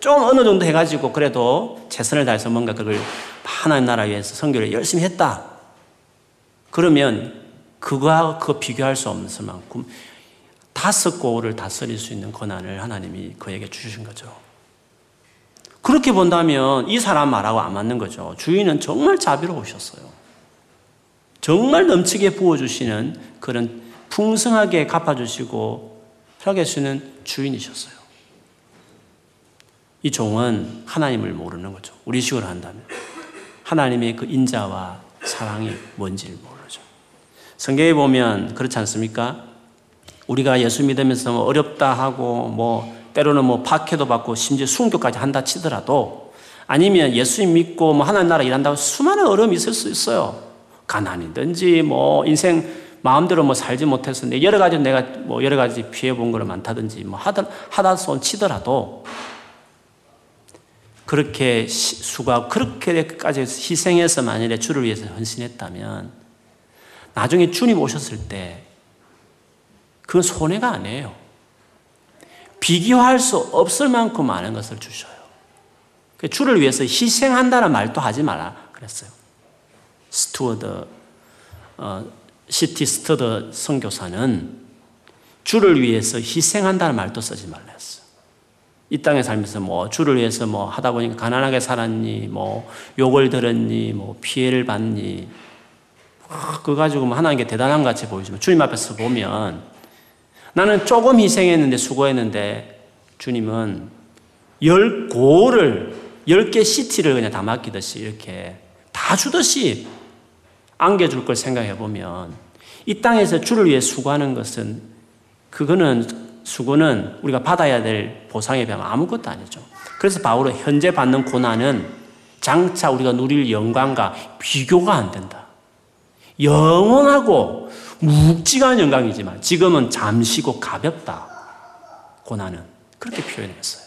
좀 어느 정도 해가지고 그래도 최선을 다해서 뭔가 그걸 하나님 나라 위해서 선교를 열심히 했다. 그러면 그거와 그 비교할 수 없는 만큼 다섯 고을을 다스릴 수 있는 권한을 하나님이 그에게 주신 거죠. 그렇게 본다면 이 사람 말하고 안 맞는 거죠. 주인은 정말 자비로우셨어요. 정말 넘치게 부어주시는 그런 풍성하게 갚아주시고 살아계시는 주인이셨어요. 이 종은 하나님을 모르는 거죠. 우리 식으로 한다면. 하나님의 그 인자와 사랑이 뭔지를 모르죠. 성경에 보면 그렇지 않습니까? 우리가 예수 믿으면서 뭐 어렵다 하고 뭐 때로는 뭐 박해도 받고 심지어 순교까지 한다 치더라도 아니면 예수 믿고 뭐 하나님 나라 일한다고 수많은 어려움이 있을 수 있어요. 가난이든지 뭐 인생 마음대로 뭐 살지 못해서 여러 가지 내가 뭐 여러 가지 피해 본 거를 많다든지 뭐 하다 하다 손 치더라도 그렇게 수가 그렇게까지 희생해서 만일에 주를 위해서 헌신했다면 나중에 주님 오셨을 때 그건 손해가 아니에요. 비교할 수 없을 만큼 많은 것을 주셔요. 그 주를 위해서 희생한다는 말도 하지 마라 그랬어요. 스튜어드 어, C.T. 스터드 선교사는 주를 위해서 희생한다는 말도 쓰지 말라 했어. 이 땅에 살면서 뭐 주를 위해서 뭐 하다 보니까 가난하게 살았니, 뭐 욕을 들었니, 뭐 피해를 받니, 그거 가지고 뭐 하나님께 대단한 같이 보이지만 주님 앞에서 보면 나는 조금 희생했는데 수고했는데 주님은 열 고를 열 개 시티를 그냥 다 맡기듯이 이렇게 다 주듯이 안겨줄 걸 생각해 보면 이 땅에서 주를 위해 수고하는 것은 그거는 수고는 우리가 받아야 될 보상에 비하면 아무것도 아니죠. 그래서 바울은 현재 받는 고난은 장차 우리가 누릴 영광과 비교가 안 된다. 영원하고 묵직한 영광이지만 지금은 잠시고 가볍다. 고난은 그렇게 표현했어요.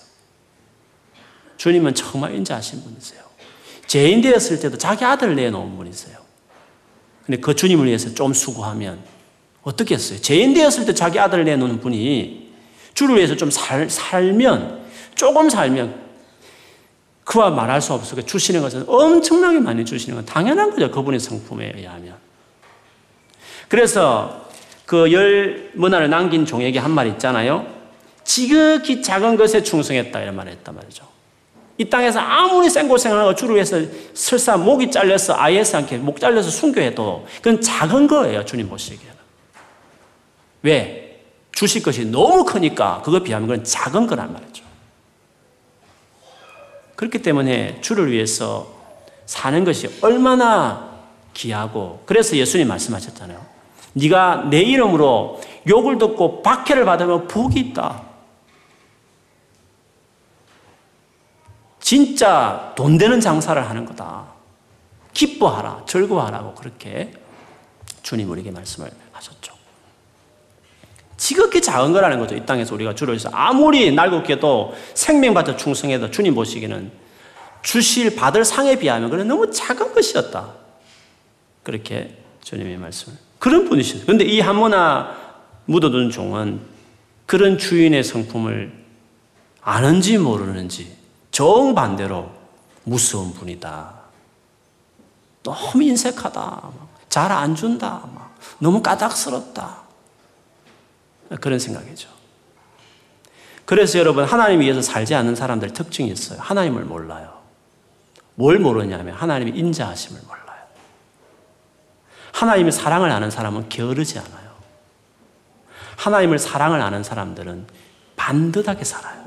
주님은 정말 인자하신 분이세요. 죄인 되었을 때도 자기 아들 내놓은 분이세요. 근데 그 주님을 위해서 좀 수고하면 어떻게 했어요? 죄인 되었을 때 자기 아들을 내놓는 분이 주를 위해서 좀 살, 살면, 조금 살면 그와 말할 수 없을 주시는 것은 엄청나게 많이 주시는 건 당연한 거죠. 그분의 성품에 의하면. 그래서 그 열 문화를 남긴 종에게 한 말 있잖아요. 지극히 작은 것에 충성했다. 이런 말을 했단 말이죠. 이 땅에서 아무리 생고생을 하고 주를 위해서 설사 목이 잘려서 아예스 않게 목 잘려서 순교해도 그건 작은 거예요. 주님 보시기에는. 왜? 주실 것이 너무 크니까 그거 비하면 그건 작은 거란 말이죠. 그렇기 때문에 주를 위해서 사는 것이 얼마나 귀하고 그래서 예수님 말씀하셨잖아요. 네가 내 이름으로 욕을 듣고 박해를 받으면 복이 있다. 진짜 돈 되는 장사를 하는 거다. 기뻐하라, 즐거워하라고 그렇게 주님 우리에게 말씀을 하셨죠. 지극히 작은 거라는 거죠. 이 땅에서 우리가 주로 해서 아무리 날고게도 생명받아 충성해도 주님 보시기에는 주실 받을 상에 비하면 그는 너무 작은 것이었다. 그렇게 주님의 말씀을. 그런 분이시죠. 그런데 이 한모나 묻어둔 종은 그런 주인의 성품을 아는지 모르는지 정반대로 무서운 분이다. 너무 인색하다. 잘 안 준다. 너무 까닥스럽다. 그런 생각이죠. 그래서 여러분, 하나님 위해서 살지 않는 사람들 특징이 있어요. 하나님을 몰라요. 뭘 모르냐면 하나님의 인자하심을 몰라요. 하나님의 사랑을 아는 사람은 게으르지 않아요. 하나님을 사랑을 아는 사람들은 반듯하게 살아요.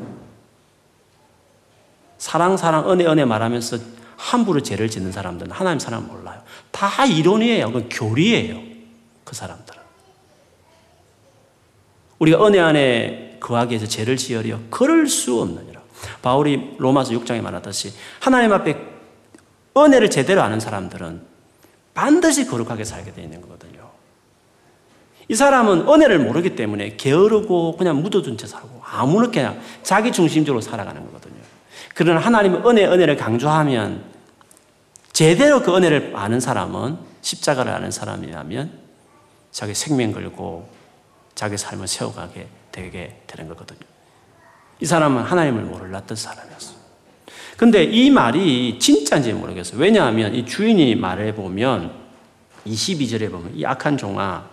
사랑, 사랑, 은혜, 은혜 말하면서 함부로 죄를 짓는 사람들은 하나님 사랑 몰라요. 다 이론이에요. 그건 교리예요. 그 사람들은. 우리가 은혜 안에 거하기 위해서 죄를 지으려 그럴 수 없느니라. 바울이 로마서 6장에 말하듯이 하나님 앞에 은혜를 제대로 아는 사람들은 반드시 거룩하게 살게 되어 있는 거거든요. 이 사람은 은혜를 모르기 때문에 게으르고 그냥 묻어둔 채 살고 아무렇게나 자기 중심적으로 살아가는 거거든요. 그러나 하나님은 은혜, 은혜를 강조하면 제대로 그 은혜를 아는 사람은 십자가를 아는 사람이라면 자기 생명 걸고 자기 삶을 세워가게 되게 되는 거거든요. 이 사람은 하나님을 몰랐던 사람이었어요. 근데 이 말이 진짜인지 모르겠어요. 왜냐하면 이 주인이 말해 보면 22절에 보면 이 악한 종아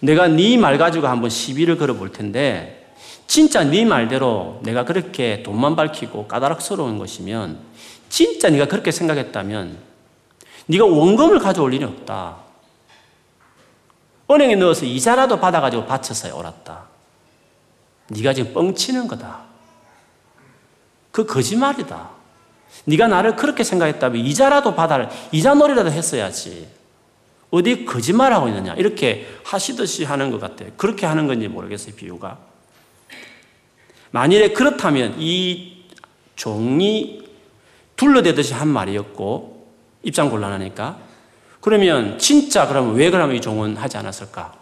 내가 네 말 가지고 한번 시비를 걸어 볼 텐데 진짜 네 말대로 내가 그렇게 돈만 밝히고 까다롭스러운 것이면 진짜 네가 그렇게 생각했다면 네가 원금을 가져올 일이 없다. 은행에 넣어서 이자라도 받아가지고 바쳐서 옳았다. 네가 지금 뻥치는 거다. 그 거짓말이다. 네가 나를 그렇게 생각했다면 이자라도 받아 이자놀이라도 했어야지. 어디 거짓말하고 있느냐 이렇게 하시듯이 하는 것 같아요. 그렇게 하는 건지 모르겠어요 비유가. 만일에 그렇다면 이 종이 둘러대듯이 한 말이었고 입장 곤란하니까 그러면 진짜 그러면 왜 그러면 이 종은 하지 않았을까?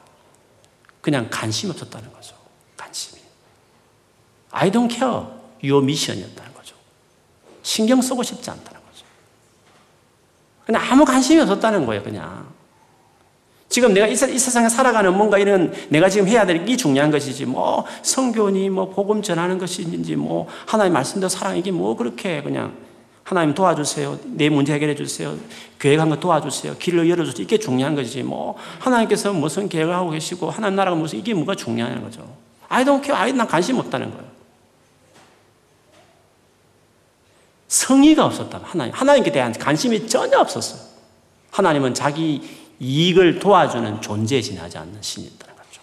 그냥 관심이 없었다는 거죠. 관심이. I don't care your mission이었다는 거죠. 신경 쓰고 싶지 않다는 거죠. 그냥 아무 관심이 없었다는 거예요, 그냥. 지금 내가 이, 세상에 살아가는 뭔가 이런 내가 지금 해야 될 게 중요한 것이지 뭐 성교니 뭐 복음 전하는 것인지 뭐 하나님 말씀대로 사랑 이게 뭐 그렇게 그냥 하나님 도와주세요 내 문제 해결해 주세요 계획한 거 도와주세요 길을 열어주세요 이게 중요한 것이지 뭐 하나님께서 무슨 계획을 하고 계시고 하나님 나라가 무슨 이게 뭐가 중요한 거죠. I don't care. 난 관심 없다는 거예요. 성의가 없었다 하나님 하나님께 대한 관심이 전혀 없었어요. 하나님은 자기 이익을 도와주는 존재에 지나지 않는 신이 있다는 거죠.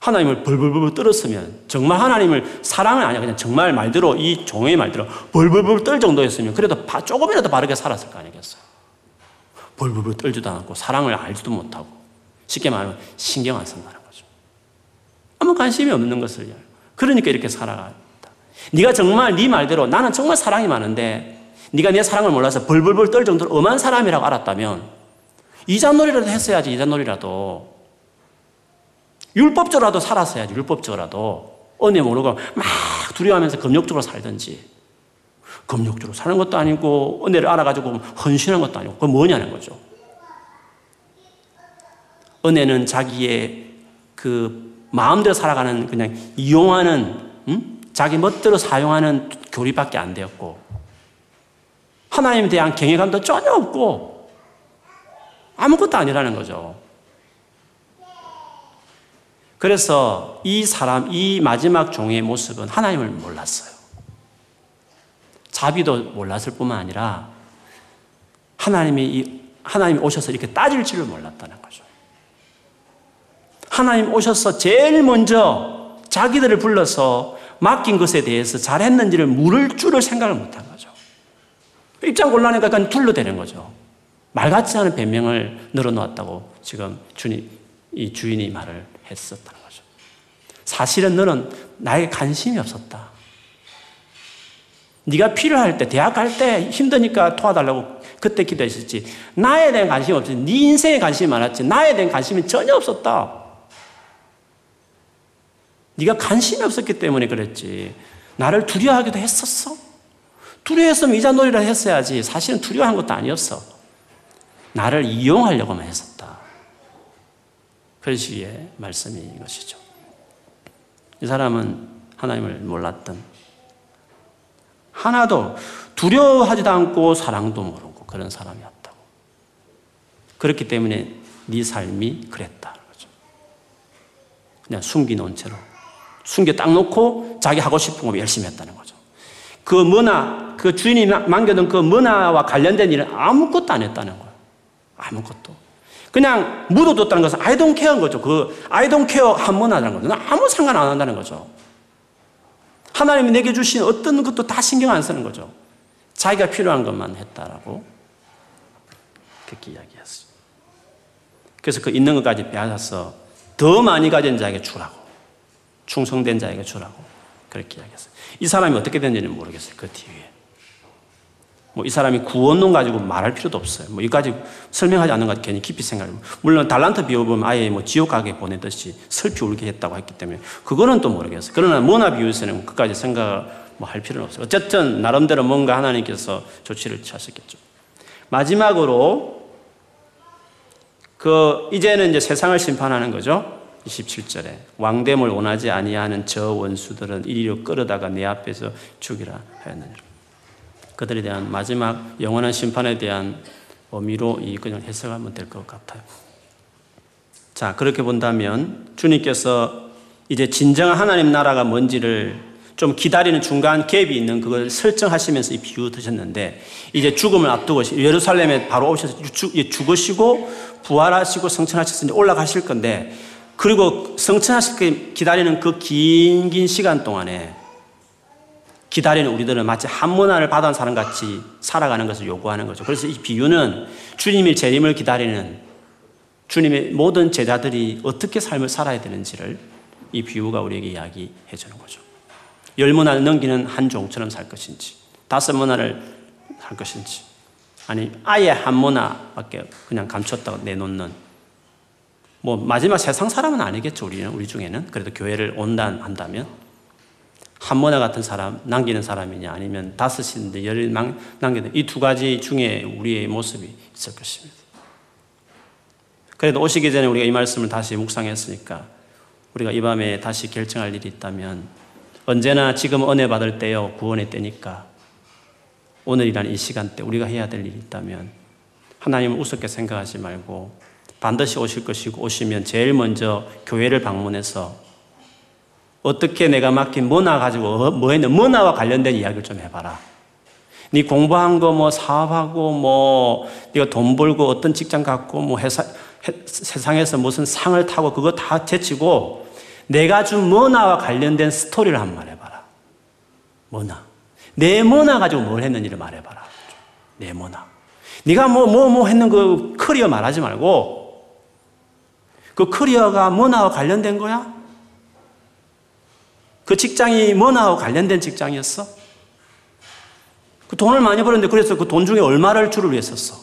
하나님을 벌벌벌 떨었으면 정말 하나님을 사랑은 아니야 그냥 정말 말대로 이 종의 말대로 벌벌벌 떨 정도였으면 그래도 조금이라도 바르게 살았을 거 아니겠어요. 벌벌벌 떨지도 않고 사랑을 알지도 못하고 쉽게 말하면 신경 안 쓴다는 거죠. 아무 관심이 없는 것을 그러니까 이렇게 살아간다. 네가 정말 네 말대로 나는 정말 사랑이 많은데 네가 내 사랑을 몰라서 벌벌벌 떨 정도로 엄한 사람이라고 알았다면 이자놀이라도 했어야지 이자놀이라도. 율법적으로라도 살았어야지 율법적으로라도. 은혜 모르고 막 두려워하면서 금욕적으로 살든지. 금욕적으로 사는 것도 아니고 은혜를 알아가지고 헌신한 것도 아니고 그건 뭐냐는 거죠. 은혜는 자기의 그 마음대로 살아가는 그냥 이용하는 음? 자기 멋대로 사용하는 교리밖에 안 되었고 하나님에 대한 경외감도 전혀 없고 아무것도 아니라는 거죠. 그래서 이 사람, 이 마지막 종의 모습은 하나님을 몰랐어요. 자비도 몰랐을 뿐만 아니라 하나님이 하나님이 오셔서 이렇게 따질 줄을 몰랐다는 거죠. 하나님 오셔서 제일 먼저 자기들을 불러서 맡긴 것에 대해서 잘했는지를 물을 줄을 생각을 못한 거죠. 입장 곤란하니까 약간 둘러대는 거죠. 말 같지 않은 변명을 늘어놓았다고 지금 주님, 이 주인이 말을 했었다는 거죠. 사실은 너는 나에게 관심이 없었다. 네가 필요할 때, 대학 갈 때 힘드니까 도와달라고 그때 기도했었지. 나에 대한 관심이 없지. 네 인생에 관심이 많았지. 나에 대한 관심이 전혀 없었다. 네가 관심이 없었기 때문에 그랬지. 나를 두려워하기도 했었어. 두려워했으면 이자놀이라 했어야지. 사실은 두려워한 것도 아니었어. 나를 이용하려고만 했었다. 그런 식의 말씀인 것이죠. 이 사람은 하나님을 몰랐던 하나도 두려워하지도 않고 사랑도 모르고 그런 사람이었다고. 그렇기 때문에 네 삶이 그랬다. 그냥 숨기놓은 채로 숨겨 딱 놓고 자기 하고 싶은 거 열심히 했다는 거죠. 그 문화, 그 주인이 남겨둔 그 문화와 관련된 일은 아무것도 안 했다는 거예요. 아무것도. 그냥 묻어뒀다는 것은 I don't care인 거죠. 그 I don't care 한 문화라는 거죠. 아무 상관 안 한다는 거죠. 하나님이 내게 주신 어떤 것도 다 신경 안 쓰는 거죠. 자기가 필요한 것만 했다라고 그렇게 이야기했어요. 그래서 그 있는 것까지 빼앗아서 더 많이 가진 자에게 주라고. 충성된 자에게 주라고. 그렇게 이야기했어요. 이 사람이 어떻게 됐는지는 모르겠어요. 그 뒤에. 뭐 이 사람이 구원론 가지고 말할 필요도 없어요. 뭐 이까지 설명하지 않는 것 괜히 깊이 생각해 물론 달란트 비유보면 아예 뭐 지옥 가게 보내듯이 슬피 울게 했다고 했기 때문에 그거는 또 모르겠어요. 그러나 모나 비유에서는 그까지 생각 뭐 할 필요는 없어요. 어쨌든 나름대로 뭔가 하나님께서 조치를 취하셨겠죠. 마지막으로 그 이제는 이제 세상을 심판하는 거죠. 27절에 왕됨을 원하지 아니하는 저 원수들은 이리로 끌어다가 내 앞에서 죽이라 하였느니라. 그들에 대한 마지막 영원한 심판에 대한 의미로 이 그냥 해석하면 될 것 같아요. 자, 그렇게 본다면 주님께서 이제 진정한 하나님 나라가 뭔지를 좀 기다리는 중간 갭이 있는 그걸 설정하시면서 이 비유 드셨는데 이제 죽음을 앞두고 예루살렘에 바로 오셔서 죽으시고 부활하시고 성천하셔서 올라가실 건데 그리고 성천하실 때 기다리는 그 긴 긴 시간 동안에 기다리는 우리들은 마치 한문화를 받은 사람 같이 살아가는 것을 요구하는 거죠. 그래서 이 비유는 주님의 재림을 기다리는 주님의 모든 제자들이 어떻게 삶을 살아야 되는지를 이 비유가 우리에게 이야기해 주는 거죠. 열 문화를 넘기는 한 종처럼 살 것인지, 다섯 문화를 할 것인지, 아니, 아예 한 문화밖에 그냥 감췄다고 내놓는, 뭐, 마지막 세상 사람은 아니겠죠, 우리는, 우리 중에는. 그래도 교회를 온단, 한다면. 한문화 같은 사람, 남기는 사람이냐, 아니면 다섯인데 열을 남기는 이 두 가지 중에 우리의 모습이 있을 것입니다. 그래도 오시기 전에 우리가 이 말씀을 다시 묵상했으니까 우리가 이 밤에 다시 결정할 일이 있다면 언제나 지금 은혜 받을 때요, 구원의 때니까 오늘이란 이 시간대 우리가 해야 될 일이 있다면 하나님을 우습게 생각하지 말고 반드시 오실 것이고 오시면 제일 먼저 교회를 방문해서 어떻게 내가 맡긴 문화 가지고 뭐 했는 문화와 관련된 이야기를 좀 해봐라. 네 공부한 거 뭐 사업하고 뭐 네가 돈 벌고 어떤 직장 갖고 뭐 회사 해, 세상에서 무슨 상을 타고 그거 다 제치고 내가 준 므나와 관련된 스토리를 한번 해봐라. 므나. 내 므나 가지고 뭘 했는지를 말해봐라. 내 므나. 네가 뭐 뭐뭐 뭐 했는 그 커리어 말하지 말고 그 커리어가 므나와 관련된 거야? 그 직장이 므나하고 관련된 직장이었어? 그 돈을 많이 벌었는데 그래서 그 돈 중에 얼마를 주를 위해 썼어?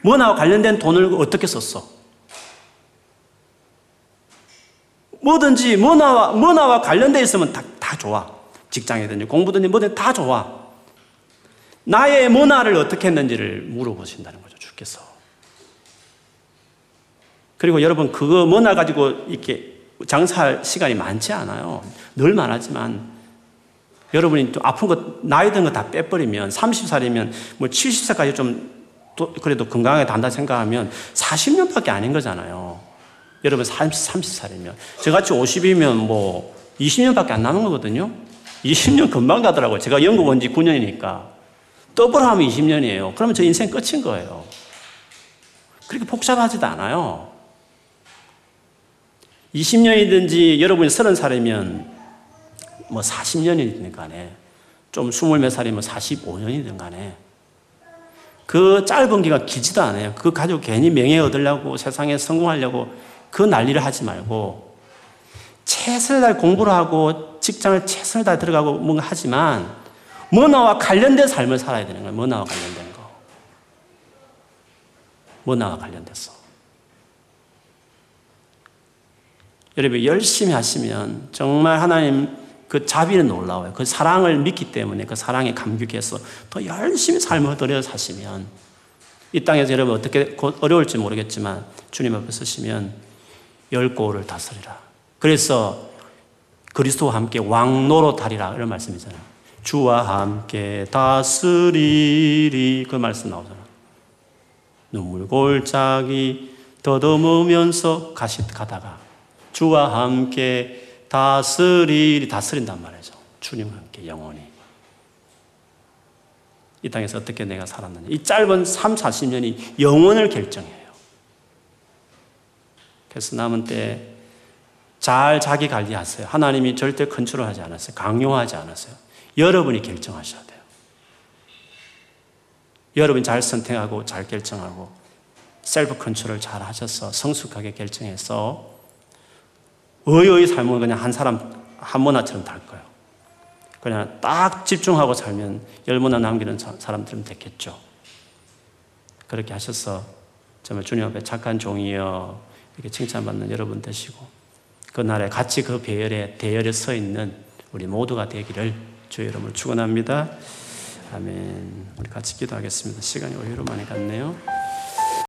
므나와 관련된 돈을 어떻게 썼어? 뭐든지 뭐나와 뭐나와 관련돼 있으면 다, 다 좋아. 직장이든지 공부든지 뭐든 다 좋아. 나의 문화를 어떻게 했는지를 물어보신다는 거죠, 주께서. 그리고 여러분, 그거 문화 가지고 이렇게 장사할 시간이 많지 않아요. 늘 말하지만 여러분이 또 아픈 것, 나이 든 거 다 빼버리면 30살이면 뭐 70살까지 좀 그래도 건강하게 단다 생각하면 40년밖에 아닌 거잖아요. 여러분 30, 30살이면. 저같이 50이면 뭐 20년밖에 안 남은 거거든요. 20년 금방 가더라고요. 제가 영국 온지 9년이니까. 더블 하면 20년이에요. 그러면 저 인생 끝인 거예요. 그렇게 복잡하지도 않아요. 20년이든지 여러분이 30살이면 뭐 40년이든 간에 좀 20몇 살이면 45년이든 간에 그 짧은 기간 길지도 않아요. 그 가지고 괜히 명예 얻으려고 세상에 성공하려고 그 난리를 하지 말고 최선을 다해 공부를 하고 직장을 최선을 다해 들어가고 뭔가 하지만 문화와 관련된 삶을 살아야 되는 거예요. 문화와 관련된 거. 문화와 관련돼서. 여러분 열심히 하시면 정말 하나님 그 자비는 놀라워요. 그 사랑을 믿기 때문에 그 사랑에 감격해서 더 열심히 삶을 들여 사시면 이 땅에서 여러분 어떻게 어려울지 모르겠지만 주님 앞에 서시면 열 고를 다스리라. 그래서 그리스도와 함께 왕노로 다리라 이런 말씀이잖아요. 주와 함께 다스리리 그 말씀 나오잖아요. 눈물 골짜기 더듬으면서 가시 가다가 주와 함께 다스리, 다스린단 말이죠. 주님과 함께 영원히. 이 땅에서 어떻게 내가 살았느냐. 이 짧은 3, 40년이 영원을 결정해요. 그래서 남은 때 잘 자기 관리하세요. 하나님이 절대 컨트롤하지 않았어요. 강요하지 않았어요. 여러분이 결정하셔야 돼요. 여러분이 잘 선택하고 잘 결정하고 self control 잘 하셔서 성숙하게 결정해서 의의 삶은 그냥 한 사람 한 문화처럼 달 거예요. 그냥 딱 집중하고 살면 열 문화 남기는 사람들은 됐겠죠. 그렇게 하셔서 정말 주님 앞에 착한 종이여 이렇게 칭찬받는 여러분 되시고 그날에 같이 그 배열에 대열에 서 있는 우리 모두가 되기를 주의 이름으로 축원합니다. 아멘. 우리 같이 기도하겠습니다. 시간이 오히려 많이 갔네요.